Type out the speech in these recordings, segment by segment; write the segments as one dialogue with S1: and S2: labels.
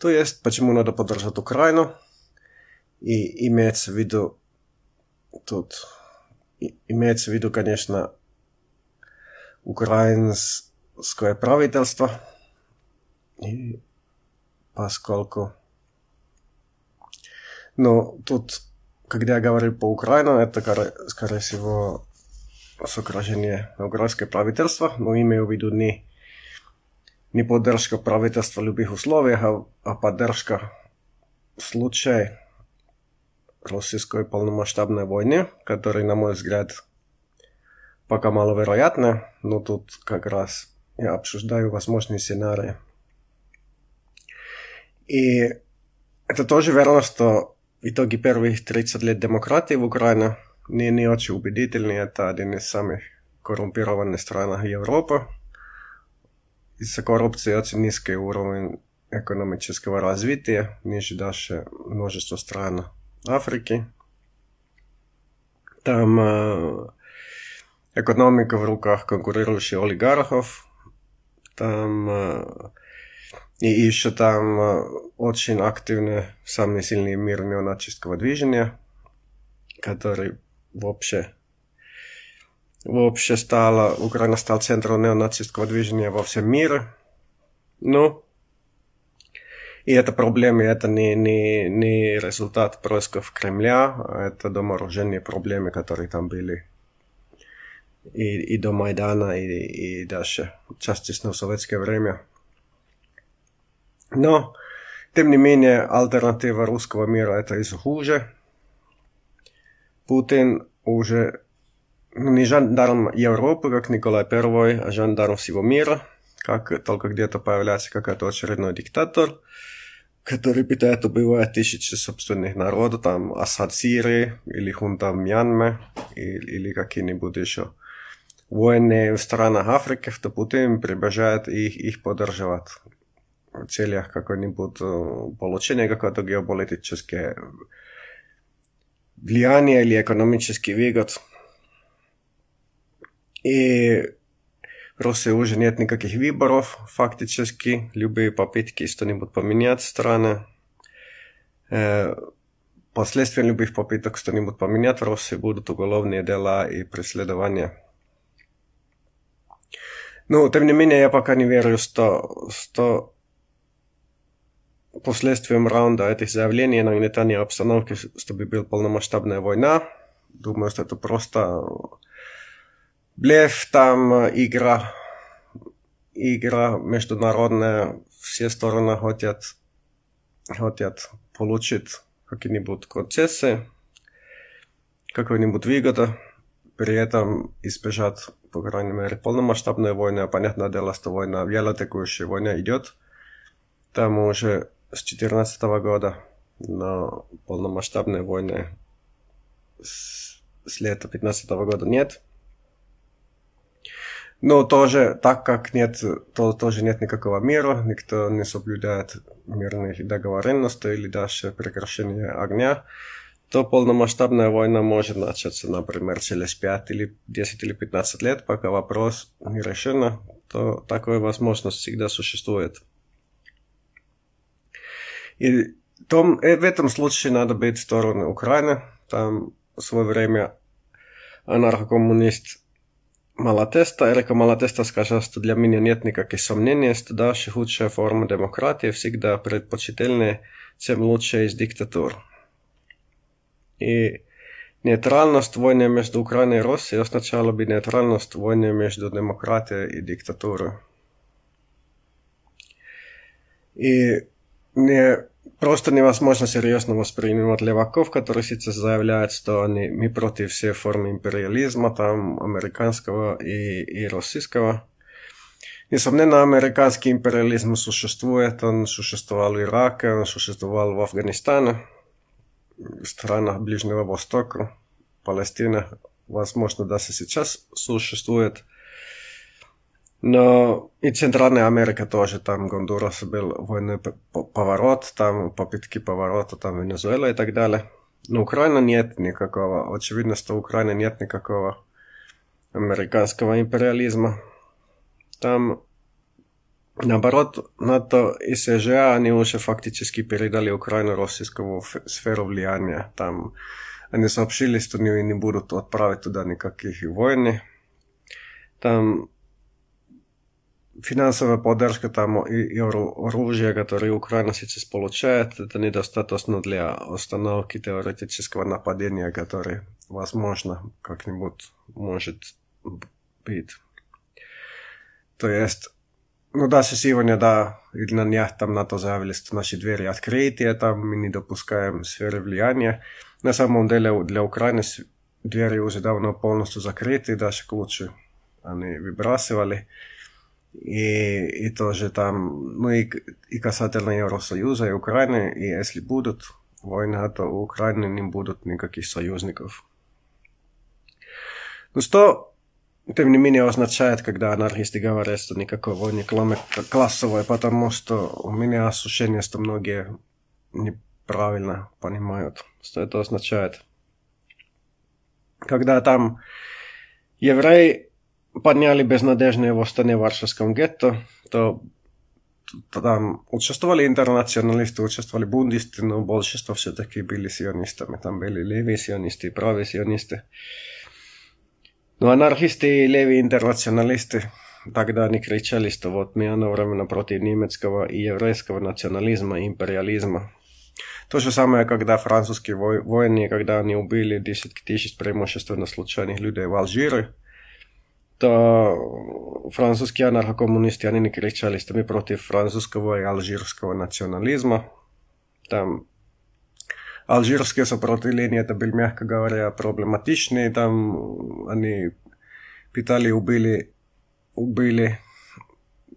S1: То есть, почему надо поддержать Украину, и имеется в виду тут имеется в виду, конечно, украинское правительство, и поскольку ну, тут, когда я говорю по Украину, это, скорее всего, сокращение украинское правительство, но имею в виду не, не поддержка правительства любых условиях, а, а поддержка в российской полномасштабной войны, которая, на мой взгляд, пока маловероятна, но тут как раз я обсуждаю возможные сценарии. И это тоже верно, что в итоге первых 30 лет демократии в Украине не, не очень убедительны. Это один из самых коррумпированных стран Европы. Из-за коррупции очень низкий уровень экономического развития, ниже даже множество стран Африки. Там э, экономика в руках конкурирующих олигархов. Там э, и еще там э, очень активны самые сильные в мире неонацистского движения, который вообще вообще стала, Украина стала центром неонацистского движения во всем мире. Ну, и это проблемы, это не, не, не результат происков Кремля, а это доморожденные проблемы, которые там были и, и до Майдана, и, и даже частично в советское время. Но, тем не менее, альтернатива русского мира это еще хуже. Путин уже не жандарм Европы, как Николай I, а жандарм всего мира, как только где-то появляется какой-то очередной диктатор – который пытает убивать тысячи собственных народов, там Асад Сирии или хунта в Мьянме или, или какие-нибудь еще войны в странах Африки, то Путин прибежает их, их поддерживать в целях какой-нибудь э, получения какого-то геополитического влияния или экономический выгод. И России уже нет никаких выборов фактически. Любые попытки что-нибудь поменять страны. Э, последствия любых попыток что-нибудь поменять в России будут уголовные дела и преследования. Ну, тем не менее, я пока не верю, что, что последствием раунда этих заявлений нагнетания обстановки, чтобы была полномасштабная война, думаю, что это просто блеф, там э, игра, игра международная, все стороны хотят, хотят получить какие-нибудь концессии, какую-нибудь выгоду, при этом избежать, по крайней мере, полномасштабной войны, а понятное дело, что война, вяло текущая война идет, там уже с 2014 года, но полномасштабной войны с, с лета 2015 года нет – но тоже, так как нет, то, тоже нет никакого мира, никто не соблюдает мирных договоренностей или даже прекращение огня, то полномасштабная война может начаться, например, через 5 или 10 или 15 лет, пока вопрос не решен, то такая возможность всегда существует. И том, э, в этом случае надо быть в сторону Украины. Там в свое время анархокоммунист Malatesta, Erika Malatesta скажет, что для меня нет никаких сомнений, что даже худшая форма демократии всегда предпочтительнее, чем лучшая из диктатур. И нейтральность войны между Украиной и Россией означала бы нейтральность войны между демократией и диктатурой. И не просто невозможно серьезно воспринимать леваков, которые сейчас заявляют, что они, мы против всей формы империализма, там, американского и, и российского. Несомненно, американский империализм существует, он существовал в Ираке, он существовал в Афганистане, в странах Ближнего Востока, Палестина, возможно, даже сейчас существует. Но и Центральная Америка тоже, там Гондурас был войны поворот, там попытки поворота, там Венесуэла и так далее. Но Украина нет никакого. Очевидно, что у Украины нет никакого американского империализма. Там Наоборот, НАТО и США, они уже фактически передали Украину российскому сферу влияния. Там они сообщили, что они не будут отправить туда никаких войны. Там финансовая поддержка там и, и оружие, которое Украина сейчас получает, это недостаточно для остановки теоретического нападения, которое, возможно, как-нибудь может быть. То есть, ну даже сегодня, да, или на днях там НАТО заявили, что наши двери открыты, там мы не допускаем сферы влияния. На самом деле для Украины двери уже давно полностью закрыты, даже к лучше они выбрасывали. И, и тоже там, ну и, и касательно Евросоюза и Украины, и если будут войны, то у Украины не будут никаких союзников. Ну что, тем не менее, означает, когда анархисты говорят, что никакой войны классовой, потому что у меня ощущение, что многие неправильно понимают, что это означает. Когда там евреи подняли безнадежное восстание в Варшавском гетто, то там участвовали интернационалисты, участвовали бундисты, но большинство все-таки были сионистами. Там были левые сионисты и правые сионисты. Но анархисты и левые интернационалисты тогда они кричали, что вот мы одновременно против немецкого и еврейского национализма и империализма. То же самое, когда французские войны, когда они убили десятки тысяч преимущественно случайных людей в Алжире, то французские анархокоммунисты, они не кричали, что мы против французского и алжирского национализма. Там алжирское сопротивление, это было, мягко говоря, проблематичное. Там они питали, убили, убили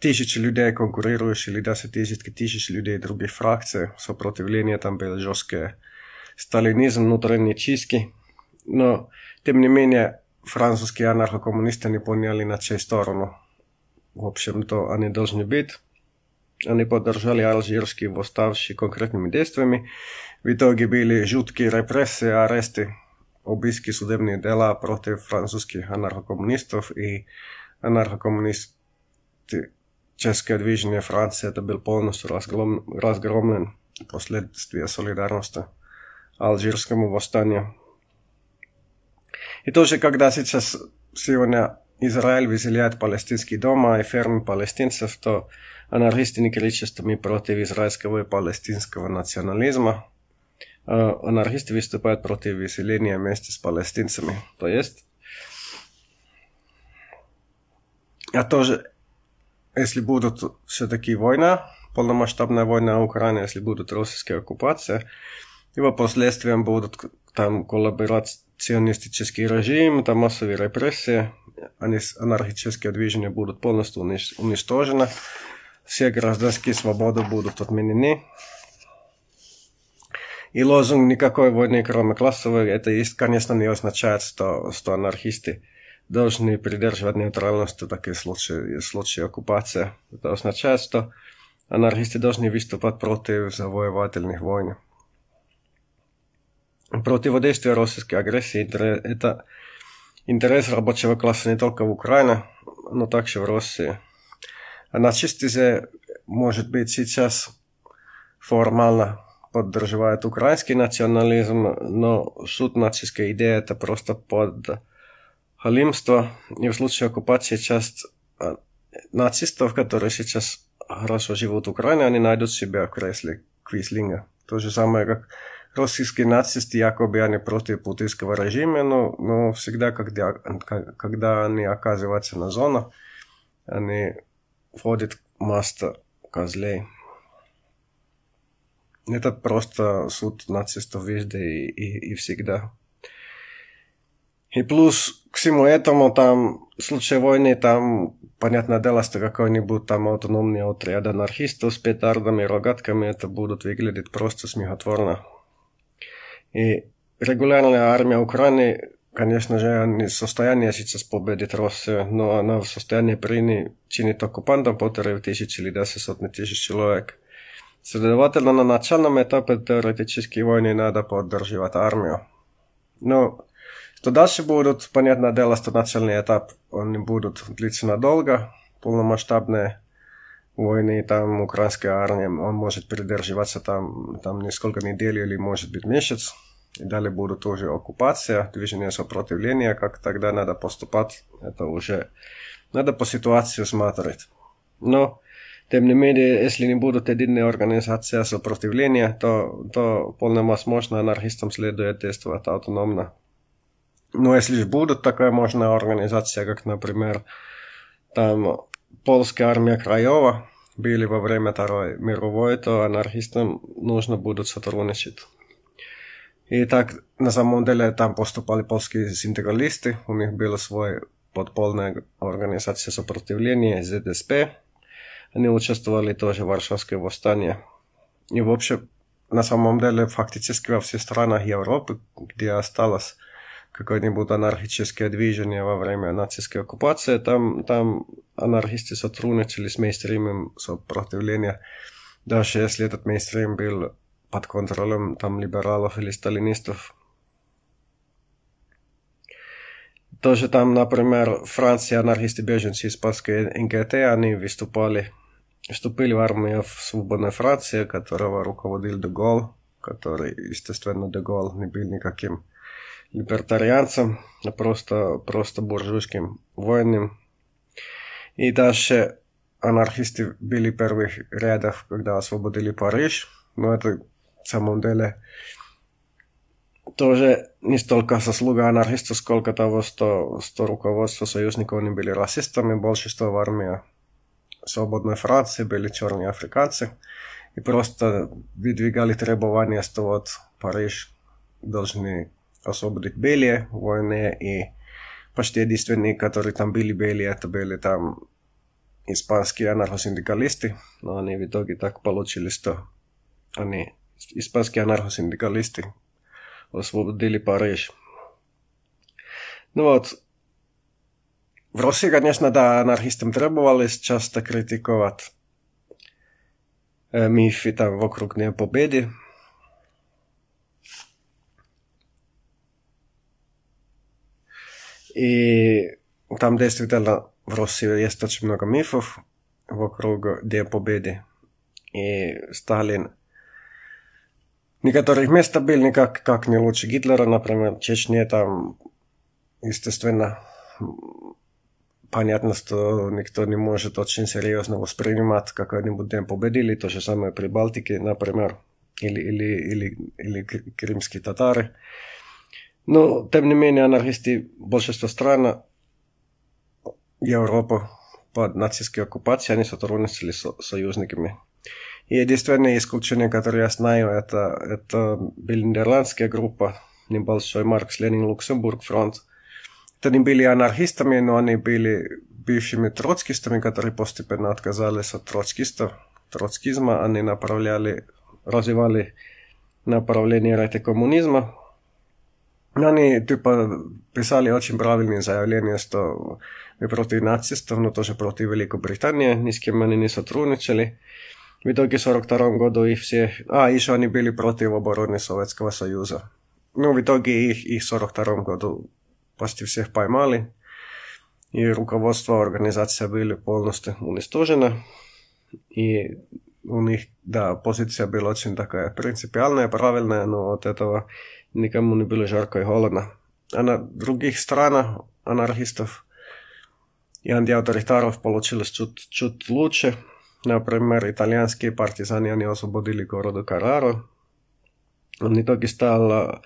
S1: тысячи людей, конкурирующих, или даже тысячи тысяч людей других фракций. Сопротивление там было жесткое. Сталинизм, внутренние чистки. Но, тем не менее, французские анархокоммунисты не поняли на чью сторону. В общем-то, они должны быть. Они поддержали алжирские восставшие конкретными действиями. В итоге были жуткие репрессии, аресты, обыски, судебные дела против французских анархокоммунистов и анархокоммунисты Českое движение Франции это был полностью разгром, разгромлен последствия солидарности алжирскому восстанию. И тоже, когда сейчас сегодня Израиль выселяет палестинские дома и фермы палестинцев, то анархисты не кричат, что против израильского и палестинского национализма. А анархисты выступают против выселения вместе с палестинцами. То есть, а тоже, если будут все-таки война, полномасштабная война в Украине, если будут российские оккупации, его последствием будут там коллаборации сионистический режим, там массовые репрессии, они, анархические движения будут полностью уничтожены, все гражданские свободы будут отменены. И лозунг «никакой войны, кроме классовой», это, конечно, не означает, что, что анархисты должны придерживать нейтральность в таких случаях, случае оккупации. Это означает, что анархисты должны выступать против завоевательных войн противодействие российской агрессии – это интерес рабочего класса не только в Украине, но также в России. А нацисты, может быть, сейчас формально поддерживают украинский национализм, но суть нацистской идеи – это просто под халимство. И в случае оккупации часть а, нацистов, которые сейчас хорошо живут в Украине, они найдут себя в кресле Квислинга. То же самое, как российские нацисты якобы они против путинского режима, но, но всегда, когда, когда они оказываются на зоне, они входят в масса козлей. Это просто суд нацистов везде и, и, и всегда. И плюс к всему этому там в случае войны там, понятное дело, что какой-нибудь там автономный отряд анархистов с петардами и рогатками это будут выглядеть просто смехотворно. И регулярная армия Украины, конечно же, не в состоянии сейчас победить Россию, но она в состоянии причинить оккупантам потерю тысячи или даже сотни тысяч человек. Следовательно, на начальном этапе теоретической войны надо поддерживать армию. Но что дальше будут, понятное дело, что начальный этап, они будут длиться надолго, полномасштабные войны, там украинская армия он может придерживаться там, там несколько недель или может быть месяц. И далее будут уже оккупация, движение сопротивления, как тогда надо поступать, это уже надо по ситуации смотреть. Но, тем не менее, если не будут единые организации сопротивления, то, то вполне возможно анархистам следует действовать автономно. Но если же будут такая мощная организация, как, например, там Польская армия Краева были во время Второй мировой, то анархистам нужно будет сотрудничать. И так, на самом деле, там поступали польские синтегралисты, у них была своя подпольная организация сопротивления, ЗДСП. Они участвовали тоже в Варшавское восстание. И, в общем, на самом деле, фактически во всех странах Европы, где осталось какое-нибудь анархическое движение во время нацистской оккупации, там, там анархисты сотрудничали с мейнстримом сопротивления, даже если этот мейнстрим был под контролем там либералов или сталинистов. Тоже там, например, Франция, анархисты-беженцы испанской НГТ, они выступали, вступили в армию в свободной Франции, которого руководил Деголь, который, естественно, Деголь не был никаким либертарианцем, а просто, просто буржуйским воином. И даже анархисты были первых рядах, когда освободили Париж. Но это, в самом деле, тоже не столько заслуга анархистов, сколько того, что, что руководство союзников не были расистами, большинство в армии свободной Франции были черные африканцы, и просто выдвигали требования, что вот Париж должны освободить белые воины, и почти единственные, которые там были белые, это были там испанские анархосиндикалисты, но они в итоге так получили, что они, испанские анархосиндикалисты, освободили Париж. Ну вот, в России, конечно, да, анархистам требовалось часто критиковать э, мифы там вокруг победы. И там действительно в России есть очень много мифов вокруг Дня Победы. И Сталин некоторых мест был никак как не лучше Гитлера, например, в Чечне там, естественно, понятно, что никто не может очень серьезно воспринимать какой-нибудь День Победы, или то же самое при Балтике, например, или, или, или, или крымские татары. Но, тем не менее, анархисты большинства стран Европы под нацистской оккупацией, они сотрудничали с союзниками. И единственное исключение, которое я знаю, это, это была нидерландская группа, небольшой Маркс, Ленин, Люксембург, фронт. Это не были анархистами, но они были бывшими троцкистами, которые постепенно отказались от троцкистов, троцкизма. Они направляли, развивали направление ретикоммунизма, они типа писали очень правильные заявления, что мы против нацистов, но тоже против Великобритании, ни с кем они не сотрудничали. В итоге в 1942 году их все... А, еще они были против обороны Советского Союза. Ну, в итоге их, их в 1942 году почти всех поймали. И руководство организации были полностью уничтожено. И у них, да, позиция была очень такая принципиальная, правильная, но от этого никому не было жарко и холодно. А на других странах анархистов и антиавторитаров получилось чуть, чуть лучше. Например, итальянские партизаны они освободили город Караро. Он в итоге стал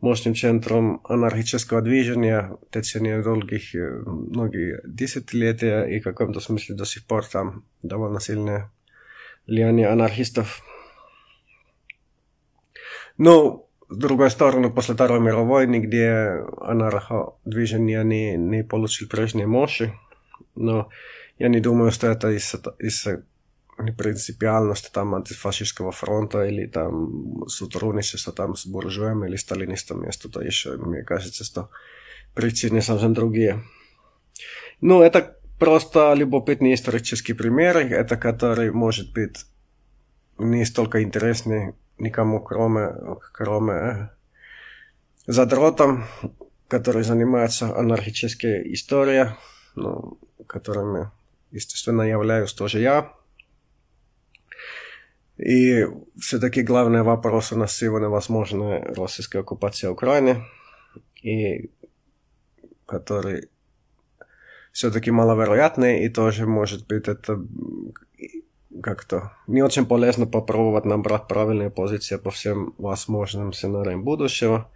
S1: мощным центром анархического движения в течение долгих многих десятилетия и в каком-то смысле до сих пор там довольно сильное влияние анархистов. Но с другой стороны, после Второй мировой нигде анарходвижение не, не получил прежней мощи. Но я не думаю, что это из-за из принципиальности там антифашистского фронта или там сотрудничества там с буржуями или сталинистами, что-то еще. Мне кажется, что причины совсем другие. Ну, это просто любопытный исторический пример, это который может быть не столько интересный никому, кроме, кроме э, задротом, который занимается анархической историей, ну, которыми, естественно, являюсь тоже я. И все-таки главный вопрос у нас сегодня возможно российская оккупация Украины, и который все-таки маловероятный, и тоже может быть это как-то не очень полезно попробовать набрать правильные позиции по всем возможным сценариям будущего.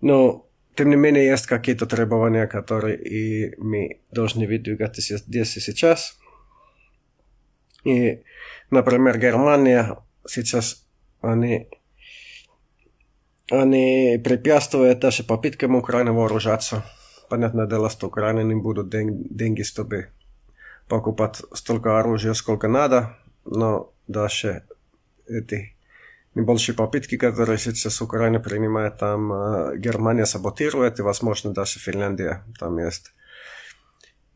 S1: Но, тем не менее, есть какие-то требования, которые и мы должны выдвигать здесь и сейчас. И, например, Германия сейчас, они, они препятствуют даже попыткам Украины вооружаться. Понятное дело, что Украина не будут деньги, чтобы покупать столько оружия, сколько надо, но даже эти небольшие попытки, которые сейчас Украина принимает, там Германия саботирует, и, возможно, даже Финляндия там есть.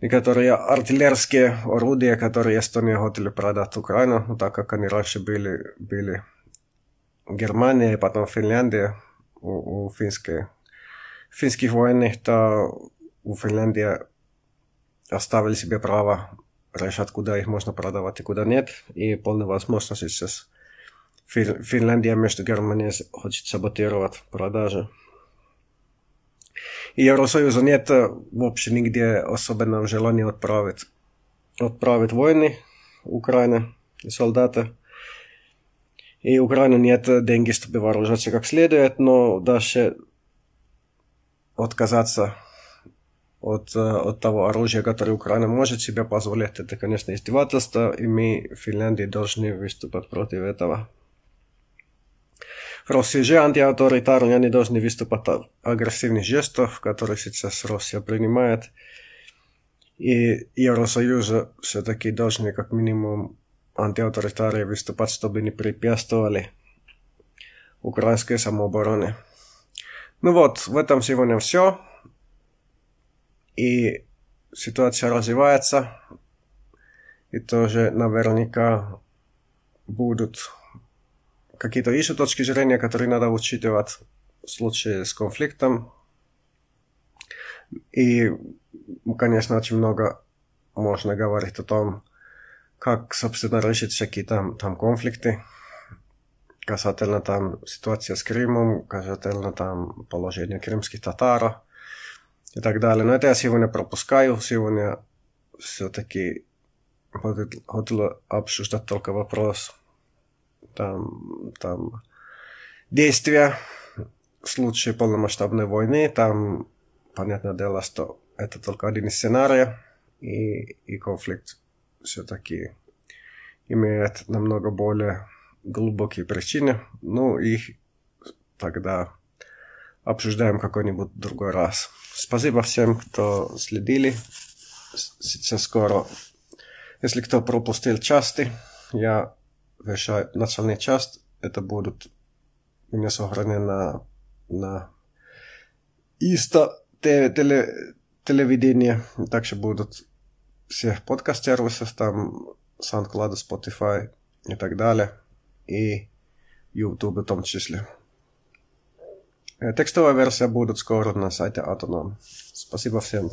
S1: Некоторые артиллерийские орудия, которые Эстония хотели продать Украину, ну, так как они раньше были, были Германия и потом Финляндия, у, у финской, финских военных, то у Финляндии оставили себе право решать, куда их можно продавать и куда нет. И полная возможность сейчас Финляндия между Германией хочет саботировать продажи. И Евросоюза нет вообще нигде особенного желания отправить, отправить войны Украины и солдаты. И Украина нет деньги, чтобы вооружаться как следует, но даже отказаться от, от того оружия, которое Украина может себе позволить, это, конечно, издевательство, и мы Финляндии должны выступать против этого. Россия же антиавторитарные, они должны выступать от агрессивных жестов, которые сейчас Россия принимает. И Евросоюз все-таки должны как минимум антиавторитарии выступать, чтобы не препятствовали украинской самообороне. Ну вот, в этом сегодня все. И ситуация развивается. И тоже наверняка будут какие-то еще точки зрения, которые надо учитывать в случае с конфликтом. И, конечно, очень много можно говорить о том, как, собственно, решить всякие там, там конфликты, касательно там ситуации с Крымом, касательно там положения крымских татар и так далее. Но это я сегодня пропускаю. Сегодня все-таки хотел обсуждать только вопрос там, там действия в случае полномасштабной войны. Там, понятное дело, что это только один из сценариев, и, и конфликт все-таки имеет намного более глубокие причины. Ну, их тогда обсуждаем какой-нибудь другой раз. Спасибо всем, кто следили. Сейчас скоро, если кто пропустил части, я вещаю начальный часть. Это будут у меня сохранены на, на Иста теле, телевидение. Также будут всех подкаст-сервисов, там SoundCloud, Spotify и так далее. И YouTube в том числе. Текстовая версия будет скоро на сайте Autonom. Спасибо всем.